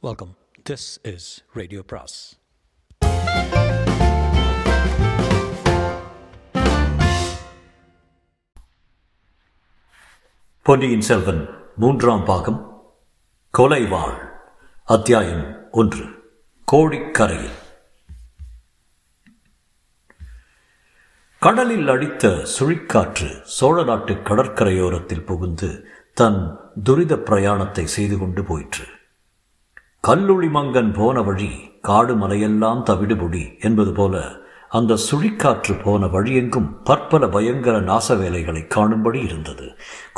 Welcome this is radio பிராஸ் பொன்னியின் செல்வன் மூன்றாம் பாகம் கொலைவாள் அத்தியாயம் ஒன்று கோடிக்கரையில் கடலில் அடித்த சுழிக்காற்று சோழ நாட்டு கடற்கரையோரத்தில் புகுந்து தன் துரித பிரயாணத்தை செய்து கொண்டு போயிற்று. கல்லுளி மங்கன் போன வழி காடு மலையெல்லாம் தவிடுபொடி என்பது போல அந்த சுழிக்காற்று போன வழியெங்கும் பற்பல பயங்கர நாச வேலைகளை காணும்படி இருந்தது.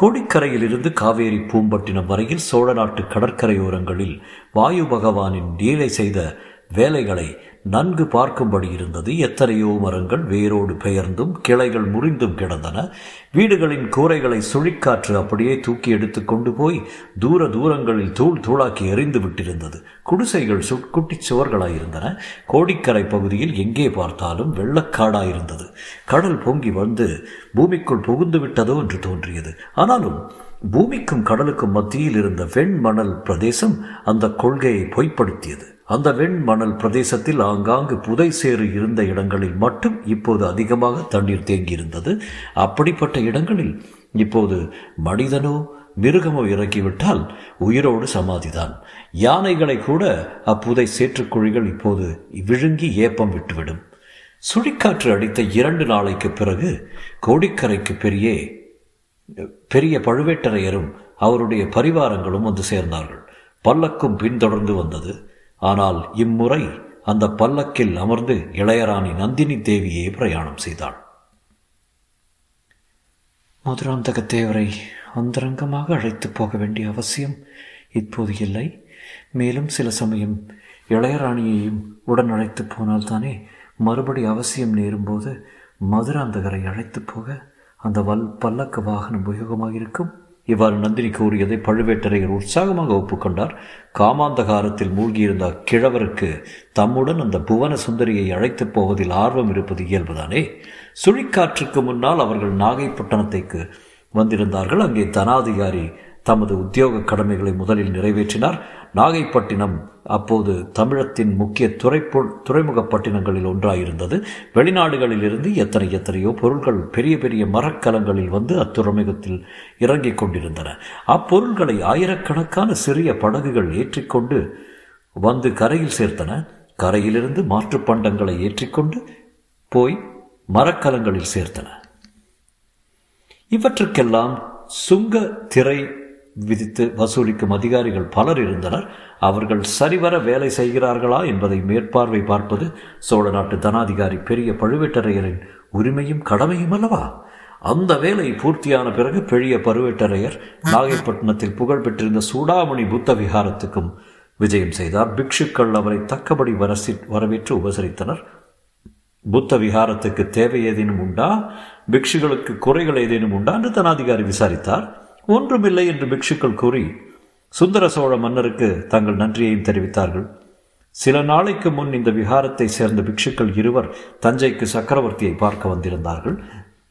கோடிக்கரையிலிருந்து காவேரி பூம்பட்டினம் வரையில் சோழ நாட்டு கடற்கரையோரங்களில் வாயு பகவானின் லீலை செய்த வேலைகளை நன்கு பார்க்கும்படி இருந்தது. எத்தனையோ மரங்கள் வேரோடு பெயர்ந்தும் கிளைகள் முறிந்தும் கிடந்தன. வீடுகளின் கூரைகளை சுழிக்காற்று அப்படியே தூக்கி எடுத்து கொண்டு போய் தூர தூரங்களில் தூள் தூளாக்கி எறிந்து விட்டிருந்தது. குடிசைகள் சுட்குட்டி சுவர்களாயிருந்தன கோடிக்கரை பகுதியில் எங்கே பார்த்தாலும் வெள்ளக்காடாயிருந்தது. கடல் பொங்கி வந்து பூமிக்குள் புகுந்து விட்டதோ என்று தோன்றியது. ஆனாலும் பூமிக்கும் கடலுக்கும் மத்தியில் இருந்த வெண்மணல் பிரதேசம் அந்த கொள்கையை பொய்ப்படுத்தியது. அந்த வெண்மணல் பிரதேசத்தில் ஆங்காங்கு புதை சேறு இருந்த இடங்களில் மட்டும் இப்போது அதிகமாக தண்ணீர் தேங்கியிருந்தது. அப்படிப்பட்ட இடங்களில் இப்போது மனிதனோ மிருகமோ இறக்கிவிட்டால் உயிரோடு சமாதிதான். யானைகளை கூட அப்புதை சேற்றுக்குழிகள் இப்போது விழுங்கி ஏப்பம் விட்டுவிடும். சுழிக்காற்று அடித்த இரண்டு நாளைக்கு பிறகு கோடிக்கரைக்கு பெரிய பெரிய பழுவேட்டரையரும் அவருடைய பரிவாரங்களும் வந்து சேர்ந்தார்கள். பல்லக்கும் பின்தொடர்ந்து வந்தது. ஆனால் இம்முறை அந்த பல்லக்கில் அமர்ந்து இளையராணி நந்தினி தேவியே பிரயாணம் செய்தாள். மதுராந்தக தேவரை அந்தரங்கமாக அழைத்து போக வேண்டிய அவசியம் இப்போது இல்லை. மேலும் சில சமயம் இளையராணியையும் உடன் அழைத்து போனால் தானே மறுபடி அவசியம் நேரும்போது மதுராந்தகரை அழைத்து போக அந்த வல் பல்லக்கு வாகனம் உபயோகமாக இருக்கும் இவ்வாறு நந்தினி கூறியதை பழுவேட்டரையர் உற்சாகமாக ஒப்புக்கொண்டார். காமாந்தகாரத்தில் மூழ்கியிருந்த கிழவருக்கு தம்முடன் அந்த புவன சுந்தரியை அழைத்துப் போவதில் ஆர்வம் இருப்பது இயல்புதானே? சுழிக்காற்றுக்கு முன்னால் அவர்கள் நாகைப்பட்டணத்தைக்கு வந்திருந்தார்கள். அங்கே தனாதிகாரி தமது உத்தியோக கடமைகளை முதலில் நிறைவேற்றினார். நாகைப்பட்டினம் அப்போது தமிழத்தின் முக்கிய துறைப்பொ துறைமுகப்பட்டினங்களில் ஒன்றாயிருந்தது. வெளிநாடுகளில் இருந்து எத்தனை எத்தனையோ பொருள்கள் பெரிய பெரிய மரக்கலங்களில் வந்து அத்துறைமுகத்தில் இறங்கிக் கொண்டிருந்தன. அப்பொருள்களை ஆயிரக்கணக்கான சிறிய படகுகள் ஏற்றிக்கொண்டு வந்து கரையில் சேர்த்தன. கரையிலிருந்து மாற்றுப் பண்டங்களை ஏற்றிக்கொண்டு போய் மரக்கலங்களில் சேர்த்தன. இவற்றுக்கெல்லாம் சுங்க திரை விதித்து வசூலிக்கும் அதிகாரிகள் பலர் இருந்தனர். அவர்கள் சரிவர வேலை செய்கிறார்களா என்பதை மேற்பார்வை பார்ப்பது சோழ நாட்டு தனாதிகாரி பெரிய பழுவேட்டரையரின் உரிமையும் கடமையும் அல்லவா? அந்த வேலை பூர்த்தியான பிறகு பெரிய பழுவேட்டரையர் நாகைப்பட்டினத்தில் புகழ் பெற்றிருந்த சூடாமணி புத்த விகாரத்துக்கும் விஜயம் செய்தார். பிக்ஷுக்கள் அவரை தக்கபடி வரசி வரவேற்று உபசரித்தனர். புத்த விகாரத்துக்கு தேவை ஏதேனும் உண்டா? பிக்ஷுகளுக்கு குறைகள் ஏதேனும் உண்டா? என்று தனாதிகாரி விசாரித்தார். ஒன்றுமில்லை என்று பிக்ஷுக்கள் கூறி சுந்தர சோழ மன்னருக்கு தங்கள் நன்றியையும் தெரிவித்தார்கள். சில நாளைக்கு முன் இந்த விகாரத்தை சேர்ந்த பிக்ஷுக்கள் இருவர் தஞ்சைக்கு சக்கரவர்த்தியை பார்க்க வந்திருந்தார்கள்.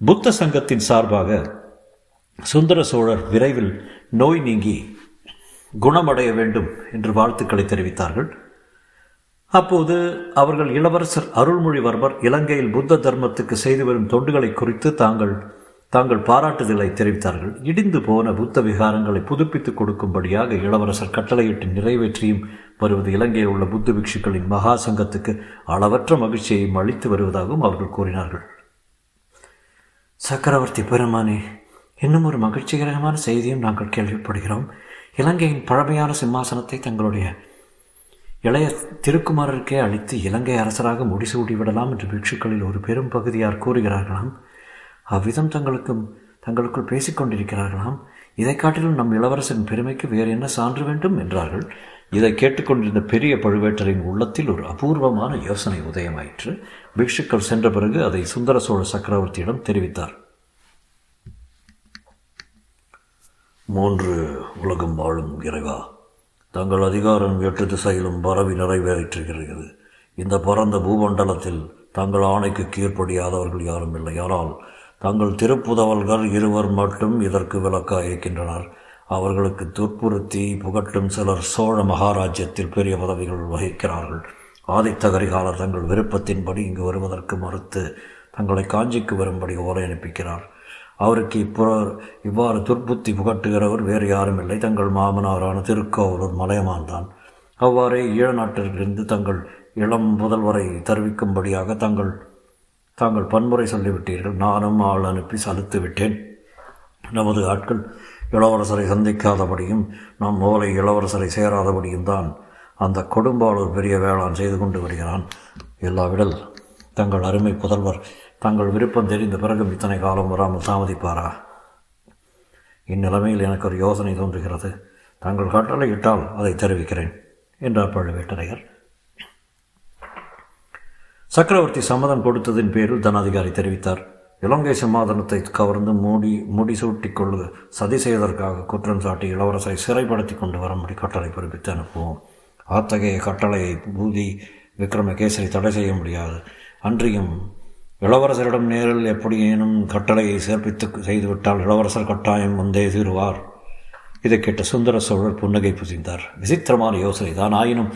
புத்த சங்கத்தின் சார்பாக சுந்தர சோழர் விரைவில் நோய் நீங்கி குணமடைய வேண்டும் என்று வாழ்த்துக்களை தெரிவித்தார்கள். அப்போது அவர்கள் இளவரசர் அருள்மொழிவர்மர் இலங்கையில் புத்த தர்மத்துக்கு செய்து வரும் தொண்டுகளை குறித்து தாங்கள் தாங்கள் பாராட்டுதலை தெரிவித்தார்கள். இடிந்து போன புத்த விகாரங்களை புதுப்பித்துக் கொடுக்கும்படியாக இளவரசர் கட்டளையிட்டு நிறைவேற்றியும் வருவது இலங்கையில் உள்ள புத்த பிக்ஷுக்களின் மகா சங்கத்துக்கு அளவற்ற மகிழ்ச்சியையும் அளித்து வருவதாகவும் அவர்கள் கூறினார்கள். சக்கரவர்த்தி பெருமானே இன்னும் ஒரு மகிழ்ச்சிகரமான செய்தியும் நாங்கள் கேள்விப்படுகிறோம். இலங்கையின் பழமையான சிம்மாசனத்தை தங்களுடைய இளைய திருக்குமாரருக்கே அளித்து இலங்கை அரசராக முடிசூடி விடலாம் என்று பிக்ஷுக்களில் ஒரு பெரும் பகுதியார் கூறுகிறார்களாம். அவ்விதம் தங்களுக்கும் தங்களுக்குள் பேசிக்கொண்டிருக்கிறார்களாம். இதை காட்டிலும் நம் இளவரசரின் பெருமைக்கு வேறு என்ன சான்று வேண்டும் என்றார்கள்? இதை கேட்டுக்கொண்டிருந்த பெரிய பழுவேட்டரின் உள்ளத்தில் ஒரு அபூர்வமான யோசனை உதயமாயிற்று. பிக்ஷுக்கள் சென்ற பிறகு அதை சுந்தர சோழ சக்கரவர்த்தியிடம் தெரிவித்தார். மூன்று உலகம் வாழும் இறைவா தங்கள் அதிகாரம் எட்டு திசையிலும் பரவி நிறைவேற்றிருக்கிறது இந்த பரந்த பூமண்டலத்தில் தங்கள் ஆணைக்கு கீழ்ப்படியாதவர்கள் யாரும் இல்லை ஆனால் தங்கள் திருப்புதவல்கள் இருவர் மட்டும் இதற்கு விளக்காக இருக்கின்றனர் அவர்களுக்கு துற்புறுத்தி புகட்டும் சிலர் சோழ மகாராஜ்யத்தில் பெரிய பதவிகள் வகிக்கிறார்கள். ஆதித்த கரிகாலர் தங்கள் விருப்பத்தின்படி இங்கு வருவதற்கு மறுத்து தங்களை காஞ்சிக்கு வரும்படி ஓலை அனுப்பிக்கிறார். அவருக்கு இப்புற இவ்வாறு துர்புத்தி புகட்டுகிறவர் வேறு யாரும் இல்லை. தங்கள் மாமனாரான திருக்கோவலூர் மலையமான் தான் அவ்வாறே ஈழ நாட்டிலிருந்து தங்கள் இளம் முதல்வரை தருவிக்கும்படியாக தங்கள் தாங்கள் பன்முறை சொல்லிவிட்டீர்கள். நானும் ஆள் அனுப்பி சலுத்து விட்டேன் நமது ஆட்கள் இளவரசரை சந்திக்காதபடியும் நம் ஓலை இளவரசரை சேராதபடியும் தான் அந்த கொடும்பாளூர் பெரிய வேளாண் செய்து கொண்டு வருகிறான். எல்லாவிடல் தங்கள் அருமை புதல்வர் தங்கள் விருப்பம் தெரிந்த பிறகும் இத்தனை காலம் வராமல் தாமதிப்பாரா? இந்நிலைமையில் எனக்கு ஒரு யோசனை தோன்றுகிறது. தங்கள் கட்டளையிட்டால் அதை தெரிவிக்கிறேன் என்றார் பழுவேட்டரையர். சக்கரவர்த்தி சம்மதம் கொடுத்ததின் பேரில் தனாதிகாரி தெரிவித்தார். இலங்கை சிம்மாதனத்தை கவர்ந்து மூடி முடிசூட்டி கொள்ளு சதி செய்வதற்காக குற்றம் சாட்டி இளவரசரை சிறைப்படுத்தி கொண்டு வரும்படி கட்டளை பிறப்பித்து அனுப்புவோம். அத்தகைய கட்டளையை பூதி விக்ரமகேசரி தடை செய்ய முடியாது. அன்றியும் இளவரசரிடம் நேரில் எப்படியேனும் கட்டளையை சேர்ப்பித்து செய்துவிட்டால் இளவரசர் கட்டாயம் வந்தே தீருவார். இதை கேட்ட சுந்தர சோழர் புன்னகை புதிந்தார். விசித்திரமான யோசனை தான் ஆயினும்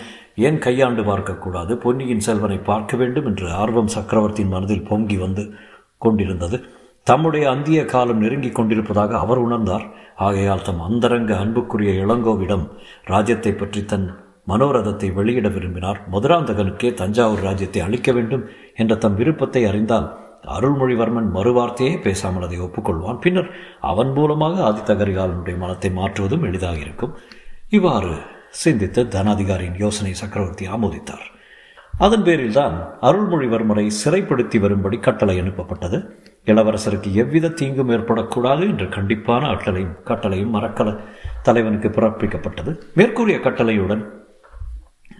ஏன் கையாண்டு பார்க்கக்கூடாது? பொன்னியின் செல்வனை பார்க்க வேண்டும் என்று ஆர்வம் சக்கரவர்த்தியின் மனதில் பொங்கி வந்து கொண்டிருந்தது. தம்முடைய அந்திய காலம் நெருங்கிக் கொண்டிருப்பதாக அவர் உணர்ந்தார். ஆகையால் தம் அந்தரங்க அன்புக்குரிய இளங்கோவிடம் ராஜ்யத்தை பற்றி தன் மனோரதத்தை வெளியிட விரும்பினார். மதுராந்தகனுக்கே தஞ்சாவூர் ராஜ்யத்தை அளிக்க வேண்டும் என்ற தம் விருப்பத்தை அறிந்தால் அருள்மொழிவர்மன் மறுவார்த்தையே பேசாமல் அதை ஒப்புக்கொள்வான். பின்னர் அவன் மூலமாக ஆதித்த கரிகாலனுடைய மனத்தை மாற்றுவதும் எளிதாக இருக்கும். இவ்வாறு சிந்தித்து தனாதிகாரியின் யோசனை சக்கரவர்த்தி ஆமோதித்தார். அதன் பேரில் தான் அருள்மொழிவர்மரை சிறைப்படுத்தி வரும்படி கட்டளை அனுப்பப்பட்டது. இளவரசருக்கு எவ்வித தீங்கும் ஏற்படக்கூடாது என்ற கண்டிப்பான அட்டளையும் கட்டளையும் மரக்கல தலைவனுக்கு பிறப்பிக்கப்பட்டது. மேற்கூறிய கட்டளையுடன்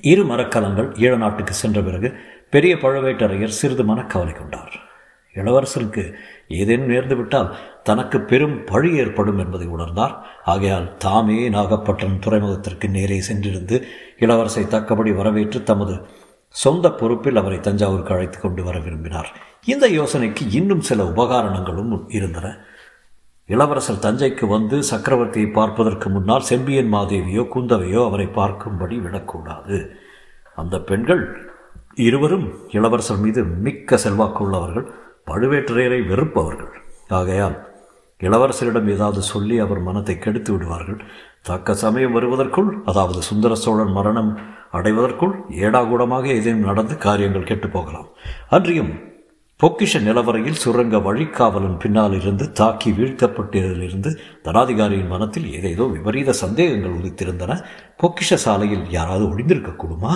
இரு மரக்கலங்கள் ஈழ நாட்டுக்கு சென்ற பிறகு பெரிய பழுவேட்டரையர் சிறிது மனக்கவலை கொண்டார். இளவரசருக்கு ஏதேனும் நேர்ந்துவிட்டால் தனக்கு பெரும் பழி ஏற்படும் என்பதை உணர்ந்தார். ஆகையால் தாமே நாகப்பட்டினம் துறைமுகத்திற்கு நேரே சென்றிருந்து இளவரசை தக்கபடி வரவேற்று தமது சொந்த பொறுப்பில் அவரை தஞ்சாவூருக்கு அழைத்து கொண்டு வர விரும்பினார். இந்த யோசனைக்கு இன்னும் சில உபகாரணங்களும் இருந்தன. இளவரசர் தஞ்சைக்கு வந்து சக்கரவர்த்தியை பார்ப்பதற்கு முன்னால் செம்பியன் மாதேவியோ குந்தவையோ அவரை பார்க்கும்படி விடக்கூடாது. அந்த பெண்கள் இருவரும் இளவரசர் மீது மிக்க செல்வாக்கு உள்ளவர்கள் பழுவேட்டரையரை வெறுப்பவர்கள். ஆகையால் இளவரசரிடம் ஏதாவது சொல்லி அவர் மனத்தை கெடுத்து விடுவார்கள். தக்க சமயம் வருவதற்குள் அதாவது சுந்தர சோழன் மரணம் அடைவதற்குள் ஏடாகூடமாக ஏதேனும் நடந்து காரியங்கள் கெட்டுப் போகலாம். அன்றியும் பொக்கிஷ நிலவரையில் சுரங்க வழிக்காவலன் பின்னால் இருந்து தாக்கி வீழ்த்தப்பட்டதிலிருந்து தனாதிகாரியின் மனத்தில் ஏதேதோ விபரீத சந்தேகங்கள் உதித்திருந்தன. பொக்கிஷ சாலையில் யாராவது ஒளிந்திருக்கக்கூடுமா?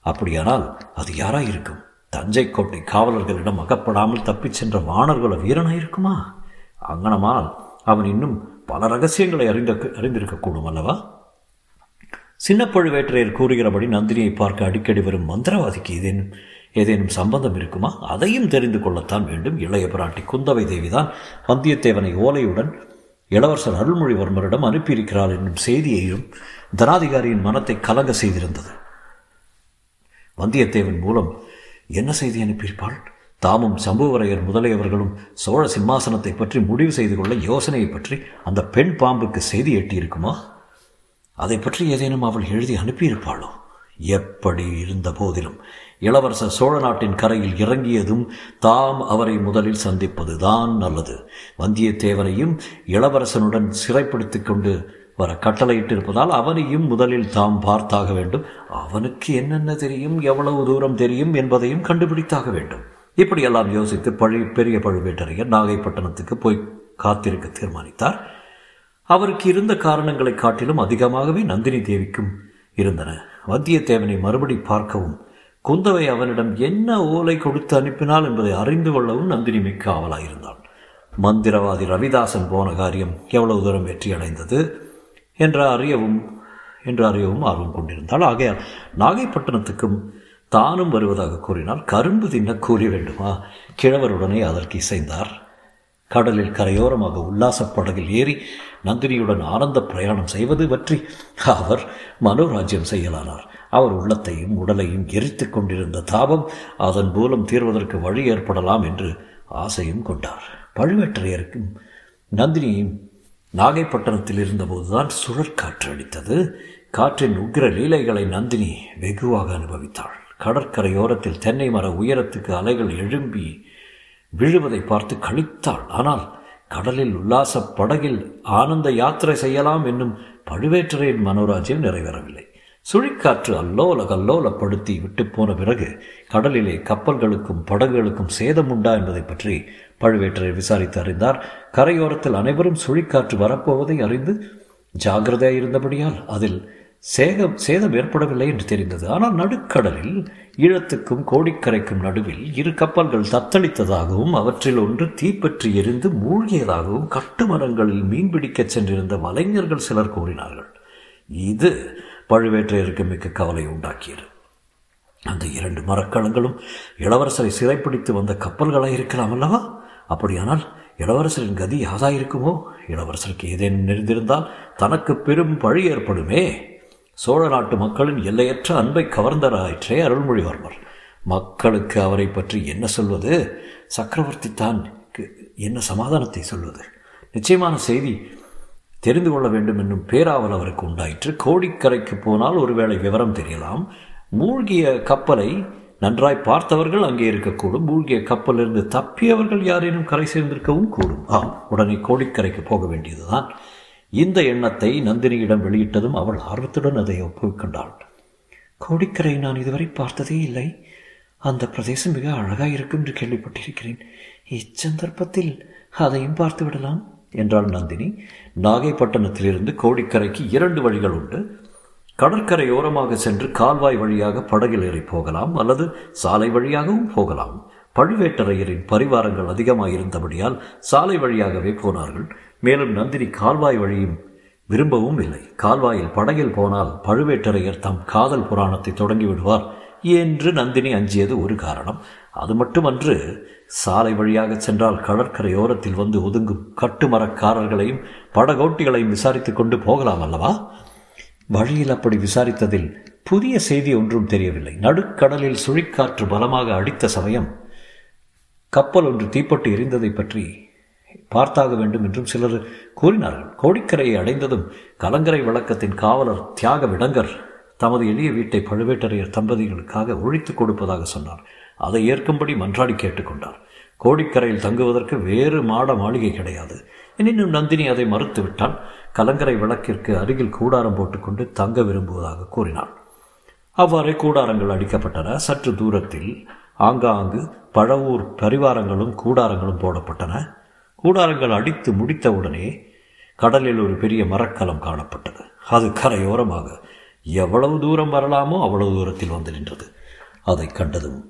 அப்படியானால் அது யாராயிருக்கும்? தஞ்சை கோட்டை காவலர்களிடம் அகப்படாமல் தப்பிச் சென்ற வானர்குல வீரனாயிருக்குமா அங்கனமானால் அவன் இன்னும் பல ரகசியங்களை அறிந்த அறிந்திருக்கக்கூடும் அல்லவா? சின்ன கூறுகிறபடி நந்தினியை பார்க்க அடிக்கடி வரும் மந்திரவாதிக்கு ஏதேனும் ஏதேனும் சம்பந்தம் இருக்குமா? அதையும் தெரிந்து கொள்ளத்தான் வேண்டும். இளைய பிராட்டி குந்தவை தேவிதான் வந்தியத்தேவனை ஓலையுடன் இளவரசர் அருள்மொழிவர்மரிடம் அனுப்பியிருக்கிறார் என்னும் செய்தியையும் தனாதிகாரியின் மனத்தை கலங்க செய்திருந்தது. வந்தியத்தேவன் மூலம் என்ன செய்தி அனுப்பியிருப்பாள்? தாமும் சம்புவரையர் முதலியவர்களும் சோழ சிம்மாசனத்தை பற்றி முடிவு செய்து கொள்ள யோசனையை பற்றி அந்த பெண் பாம்புக்கு செய்தி எட்டியிருக்குமா? அதை பற்றி ஏதேனும் அவள் எழுதி அனுப்பியிருப்பாளோ? எப்படி இருந்த போதிலும் இளவரசர் சோழ நாட்டின் கரையில் இறங்கியதும் தாம் அவரை முதலில் சந்திப்பது தான் நல்லது. வந்தியத்தேவனையும் இளவரசனுடன் சிறைப்படுத்தி கொண்டு வர கட்டளையிட்டிருப்பதால் அவனையும் முதலில் தாம் பார்த்தாக வேண்டும். அவனுக்கு என்னென்ன தெரியும் எவ்வளவு தூரம் தெரியும் என்பதையும் கண்டுபிடித்தாக வேண்டும். இப்படியெல்லாம் யோசித்து பழி பெரிய பழுவேட்டரையர் நாகைப்பட்டினத்துக்கு போய் காத்திருக்க தீர்மானித்தார். அவருக்கு இருந்த காரணங்களை காட்டிலும் அதிகமாகவே நந்தினி தேவிக்கும் இருந்தன. வந்தியத்தேவனை மறுபடி பார்க்கவும் குந்தவை அவனிடம் என்ன ஓலை கொடுத்து அனுப்பினாள் என்பதை அறிந்து கொள்ளவும் நந்தினி மிக்க ஆவலாயிருந்தாள். மந்திரவாதி ரவிதாசன் போன காரியம் எவ்வளவு தூரம் வெற்றி அடைந்தது என்ற அறியவும் என்று அறியவும் ஆர்வம் கொண்டிருந்தாள். ஆகையால் நாகைப்பட்டினத்துக்கும் தானும் வருவதாக கூறினார் கரும்பு தின்ன கூறி வேண்டுமா? கிழவருடனே அதற்கு இசைந்தார். கடலில் கரையோரமாக உல்லாசப் படகில் ஏறி நந்தினியுடன் ஆனந்த பிரயாணம் செய்வது பற்றி அவர் மனோராஜ்யம் செய்யலானார். அவர் உள்ளத்தையும் உடலையும் எரித்து கொண்டிருந்த தாபம் அதன் மூலம் தீர்வதற்கு வழி ஏற்படலாம் என்று ஆசையும் கொண்டார். பழுவேட்டரையருக்கும் நந்தினியையும் நாகைப்பட்டினத்தில் இருந்தபோதுதான் சுழற்காற்று அடித்தது. காற்றின் உக்ர லீலைகளை நந்தினி வெகுவாக அனுபவித்தாள். கடற்கரையோரத்தில் தென்னை மர உயரத்துக்கு அலைகள் எழும்பி விழுவதை பார்த்து கழித்தாள். ஆனால் கடலில் உல்லாச படகில் ஆனந்த யாத்திரை செய்யலாம் என்னும் பழுவேற்றரையின் மனோராஜ்யம் நிறைவேறவில்லை. சுழிக்காற்று அல்லோல கல்லோலப்படுத்தி விட்டு போன பிறகு கடலிலே கப்பல்களுக்கும் படகுகளுக்கும் சேதம் உண்டா என்பதை பற்றி பழுவேற்றரை விசாரித்து அறிந்தார். கரையோரத்தில் அனைவரும் சுழிக்காற்று வரப்போவதை அறிந்து ஜாகிரதையாக இருந்தபடியால் அதில் சேகம் சேதம் ஏற்படவில்லை என்று தெரிந்தது. ஆனால் நடுக்கடலில் ஈழத்துக்கும் கோடிக்கரைக்கும் நடுவில் இரு கப்பல்கள் தத்தளித்ததாகவும் அவற்றில் ஒன்று தீப்பற்றி எரிந்து மூழ்கியதாகவும் கட்டுமரங்களில் மீன்பிடிக்கச் சென்றிருந்த வலைஞர்கள் சிலர் கூறினார்கள். இது பழுவேற்றையருக்கு மிக்க கவலை உண்டாக்கியது. அந்த இரண்டு மரக்கலங்களும் இளவரசரை சிறைப்பிடித்து வந்த கப்பல்களாக இருக்கலாம் அல்லவா? அப்படியானால் இளவரசரின் கதி யாதாயிருக்குமோ? இளவரசருக்கு ஏதேனும் நெறிந்திருந்தால் தனக்கு பெரும் பழி ஏற்படுமே. சோழ நாட்டு மக்களின் எல்லையற்ற அன்பை கவர்ந்தராயிற்றே அருள்மொழிவர்மர். மக்களுக்கு அவரை பற்றி என்ன சொல்வது? சக்கரவர்த்தி தான் என்ன சமாதானத்தை சொல்வது? நிச்சயமான செய்தி தெரிந்து கொள்ள வேண்டும் என்னும் பேராவல் அவருக்கு உண்டாயிற்று. கோடிக்கரைக்கு போனால் ஒருவேளை விவரம் தெரியலாம். மூழ்கிய கப்பலை நன்றாய் பார்த்தவர்கள் அங்கே இருக்கக்கூடும். மூழ்கிய கப்பலிருந்து தப்பியவர்கள் யாரேனும் கரை சேர்ந்திருக்கவும் கூடும். ஆம் உடனே கோடிக்கரைக்கு போக வேண்டியதுதான். இந்த எண்ணத்தை நந்தினியிடம் வெளியிட்டதும் அவள் ஆர்வத்துடன் அதை ஒப்புக்கொண்டாள். கோடிக்கரை நான் இதுவரை பார்த்ததே இல்லை. அந்த பிரதேசம் மிக அழகாக இருக்கும் என்று கேள்விப்பட்டிருக்கிறேன். இச்சந்தர்ப்பத்தில் அதையும் பார்த்து விடலாம் என்றாள் நந்தினி. நாகைப்பட்டினத்திலிருந்து கோடிக்கரைக்கு இரண்டு வழிகள் உண்டு. கடற்கரையோரமாக சென்று கால்வாய் வழியாக படகில் ஏறி போகலாம் அல்லது சாலை வழியாகவும் போகலாம். பழுவேட்டரையரின் பரிவாரங்கள் அதிகமாயிருந்தபடியால் சாலை வழியாகவே போனார்கள். மேலும் நந்தினி கால்வாய் வழியும் விரும்பவும் இல்லை. கால்வாயில் படகில் போனால் பழுவேட்டரையர் தம் காதல் புராணத்தை தொடங்கி விடுவார் என்று நந்தினி அஞ்சியது ஒரு காரணம். அது மட்டுமன்று சாலை வழியாக சென்றால் கடற்கரையோரத்தில் வந்து ஒதுங்கும் கட்டுமரக்காரர்களையும் படகோட்டிகளையும் விசாரித்துக் கொண்டு போகலாம் அல்லவா? வழியில் அப்படி விசாரித்ததில் புதிய செய்தி ஒன்றும் தெரியவில்லை. நடுக்கடலில் சுழிக்காற்று பலமாக அடித்த சமயம் கப்பல் ஒன்று தீப்பட்டு எரிந்ததை பற்றி பார்த்தாக வேண்டும் என்றும் சிலர் கூறினார்கள். கோடிக்கரையை அடைந்ததும் கலங்கரை விளக்கத்தின் காவலர் தியாக விடங்கர் தமது எளிய வீட்டை பழுவேட்டரையர் தம்பதிகளுக்காக ஒழித்துக் கொடுப்பதாக சொன்னார். அதை ஏற்கும்படி மன்றாடி கேட்டுக்கொண்டார். கோடிக்கரையில் தங்குவதற்கு வேறு மாட மாளிகை கிடையாது. எனினும் நந்தினி அதை மறுத்துவிட்டால் கலங்கரை விளக்கிற்கு அருகில் கூடாரம் போட்டுக்கொண்டு தங்க விரும்புவதாக கூறினாள். அவ்வாறே கூடாரங்கள் அடிக்கப்பட்டன. சற்று தூரத்தில் ஆங்காங்கு பழவூர் பரிவாரங்களும் கூடாரங்களும் போடப்பட்டன. கூடாரங்கள் அடித்து முடித்தவுடனே கடலில் ஒரு பெரிய மரக்கலம் காணப்பட்டது. அது கரையோரமாக எவ்வளவு தூரம் வரலாமோ அவ்வளவு தூரத்தில் வந்து நின்றது. அதை கண்டதும்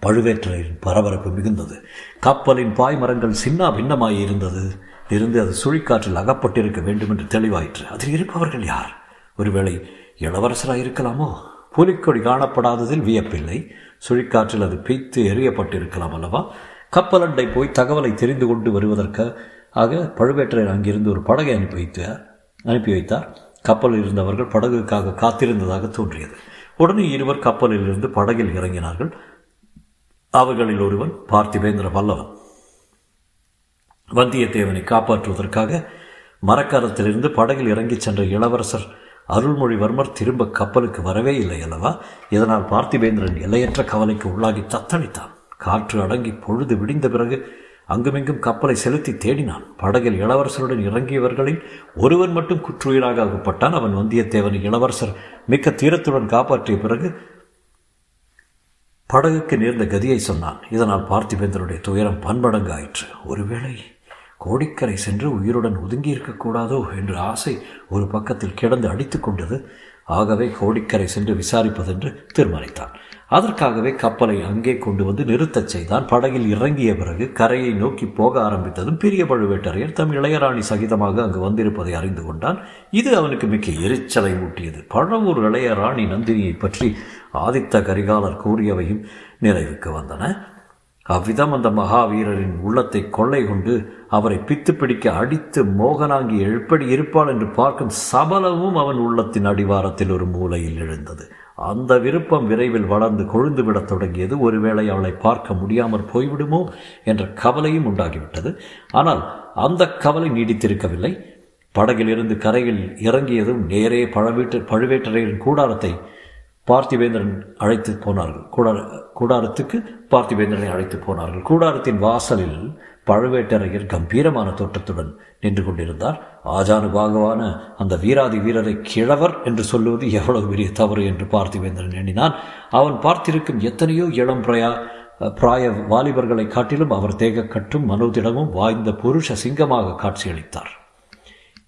பழுவேற்றையின் பரபரப்பு மிகுந்தது. கப்பலின் பாய்மரங்கள் சின்ன பின்னமாய் இருந்தது. இருந்து அது சுழிக்காற்றில் அகப்பட்டிருக்க வேண்டும் என்று தெளிவாயிற்று. அதில் இருப்பவர்கள் யார்? ஒருவேளை இளவரசராக இருக்கலாமோ? புலிக்கொடி காணப்படாததில் வியப்பில்லை. சுழிக்காற்றில் அது பீய்த்து எறியப்பட்டிருக்கலாம் அல்லவா? கப்பலண்டை போய் தகவலை தெரிந்து கொண்டு வருவதற்காக ஆக பழுவேற்றையர் அங்கிருந்து ஒரு படகை அனுப்பி வைத்தார் அனுப்பி வைத்தார். கப்பலில் இருந்தவர்கள் படகுக்காக காத்திருந்ததாக தோன்றியது. உடனே இருவர் கப்பலில் இருந்து படகில் இறங்கினார்கள். அவர்களில் ஒருவன் பார்த்திபேந்திர பல்லவன் வந்தியத்தேவனை காப்பாற்றுவதற்காக மரக்காரத்திலிருந்து படகில் இறங்கிச் சென்ற இளவரசர் அருள்மொழிவர்மர் திரும்ப கப்பலுக்கு வரவே இல்லை அல்லவா? இதனால் பார்த்திபேந்திரன் எல்லையற்ற கவலைக்கு உள்ளாகி தத்தளித்தான். காற்று அடங்கி பொழுது விடிந்த பிறகு அங்குமிங்கும் கப்பலை செலுத்தி தேடினான். படகில் இளவரசருடன் இறங்கியவர்களில் ஒருவன் மட்டும் குற்றுயிராக அகப்பட்டான். அவன் வந்தியத்தேவனை இளவரசர் மிக்க தீரத்துடன் காப்பாற்றிய பிறகு படகுக்கு நேர்ந்த கதியை சொன்னான். இதனால் பார்த்திபேந்தருடைய துயரம் பன்மடங்கு ஆயிற்று ஒருவேளை கோடிக்கரை சென்று உயிருடன் ஒதுங்கி இருக்கக்கூடாதோ என்ற ஆசை ஒரு பக்கத்தில் கிடந்து அடித்து கொண்டது ஆகவே கோடிக்கரை சென்று விசாரிப்பதென்று தீர்மானித்தான். அதற்காகவே கப்பலை அங்கே கொண்டு வந்து நிறுத்தச் செய்தான். படகில் இறங்கிய பிறகு கரையை நோக்கி போக ஆரம்பித்ததும் பெரிய பழுவேட்டரையர் தம் இளையராணி சகிதமாக அங்கு வந்திருப்பதை அறிந்து கொண்டான். இது அவனுக்கு மிக்க எரிச்சலை ஊட்டியது. பழவூர் இளையராணி நந்தினியை பற்றி ஆதித்த கரிகாலர் கூறியவையும் நிறைவுக்கு வந்தன. அவ்விதம் அந்த மகாவீரரின் உள்ளத்தை கொள்ளை கொண்டு அவரை பித்து பிடிக்க அடித்து மோகனாங்கி எப்படி இருப்பாள் என்று பார்க்கும் சபலமும் அவன் உள்ளத்தின் அடிவாரத்தில் ஒரு மூலையில் எழுந்தது. அந்த விருப்பம் விரைவில் வளர்ந்து கொழுந்து விடத் தொடங்கியது. ஒருவேளை அவளை பார்க்க முடியாமற் போய்விடுமோ என்ற கவலையும் உண்டாகிவிட்டது. ஆனால் அந்த கவலை நீடித்திருக்கவில்லை. படகிலிருந்து கரையில் இறங்கியதும் நேரே பழவீட்டு பழுவேட்டரையரின் கூடாரத்தை பார்த்திவேந்திரன் அழைத்து போனார்கள். கூடார கூடாரத்துக்கு பார்த்திவேந்திரனை அழைத்து போனார்கள். கூடாரத்தின் வாசலில் பழுவேட்டரையர் கம்பீரமான தோற்றத்துடன் நின்று கொண்டிருந்தார். ஆஜானுபாகவான அந்த வீராதி வீரரை கிழவர் என்று சொல்லுவது எவ்வளவு பெரிய தவறு என்று பார்த்திவேந்திரன் எண்ணினான். அவன் பார்த்திருக்கும் எத்தனையோ இளம் பிரயா பிராய வாலிபர்களை காட்டிலும் அவர் தேகக்கட்டும் மனோதிடமும் வாய்ந்த புருஷ சிங்கமாக காட்சியளித்தார்.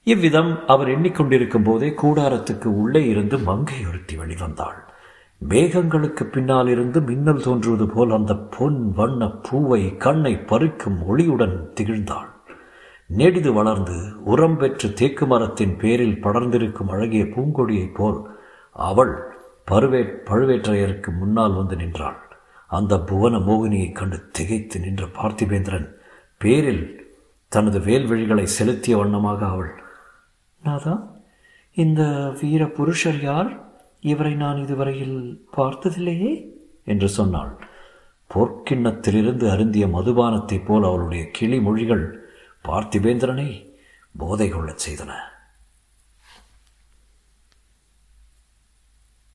இவ்விதம் அவர் எண்ணிக்கொண்டிருக்கும் போதே கூடாரத்துக்கு உள்ளே இருந்து மங்கை ஒருத்தி வெளிவந்தாள். மேகங்களுக்கு பின்னால் இருந்து மின்னல் தோன்றுவது போல் அந்த பொன் வண்ண பூவை கண்ணை பறிக்கும் ஒளியுடன் திகழ்ந்தாள். நெடிது வளர்ந்து உரம் பெற்று தேக்கு மரத்தின் பேரில் படர்ந்திருக்கும் அழகிய பூங்கொடியைப் போல் அவள் பருவே பழுவேற்றையருக்கு முன்னால் வந்து நின்றாள். அந்த புவன மோகினியைக் கண்டு திகைத்து நின்ற பார்த்திபேந்திரன் பேரில் தனது வேல்வழிகளை செலுத்திய வண்ணமாக அவள் நாதா இந்த வீர புருஷர் யார்? இவரை நான் இதுவரையில் பார்த்ததில்லையே? என்று சொன்னாள். போர்க்கிண்ணத்திலிருந்து அருந்திய மதுபானத்தைப் போல் அவளுடைய கிளி மொழிகள் பார்த்திபேந்திரனை போதை கொள்ளச் செய்தன.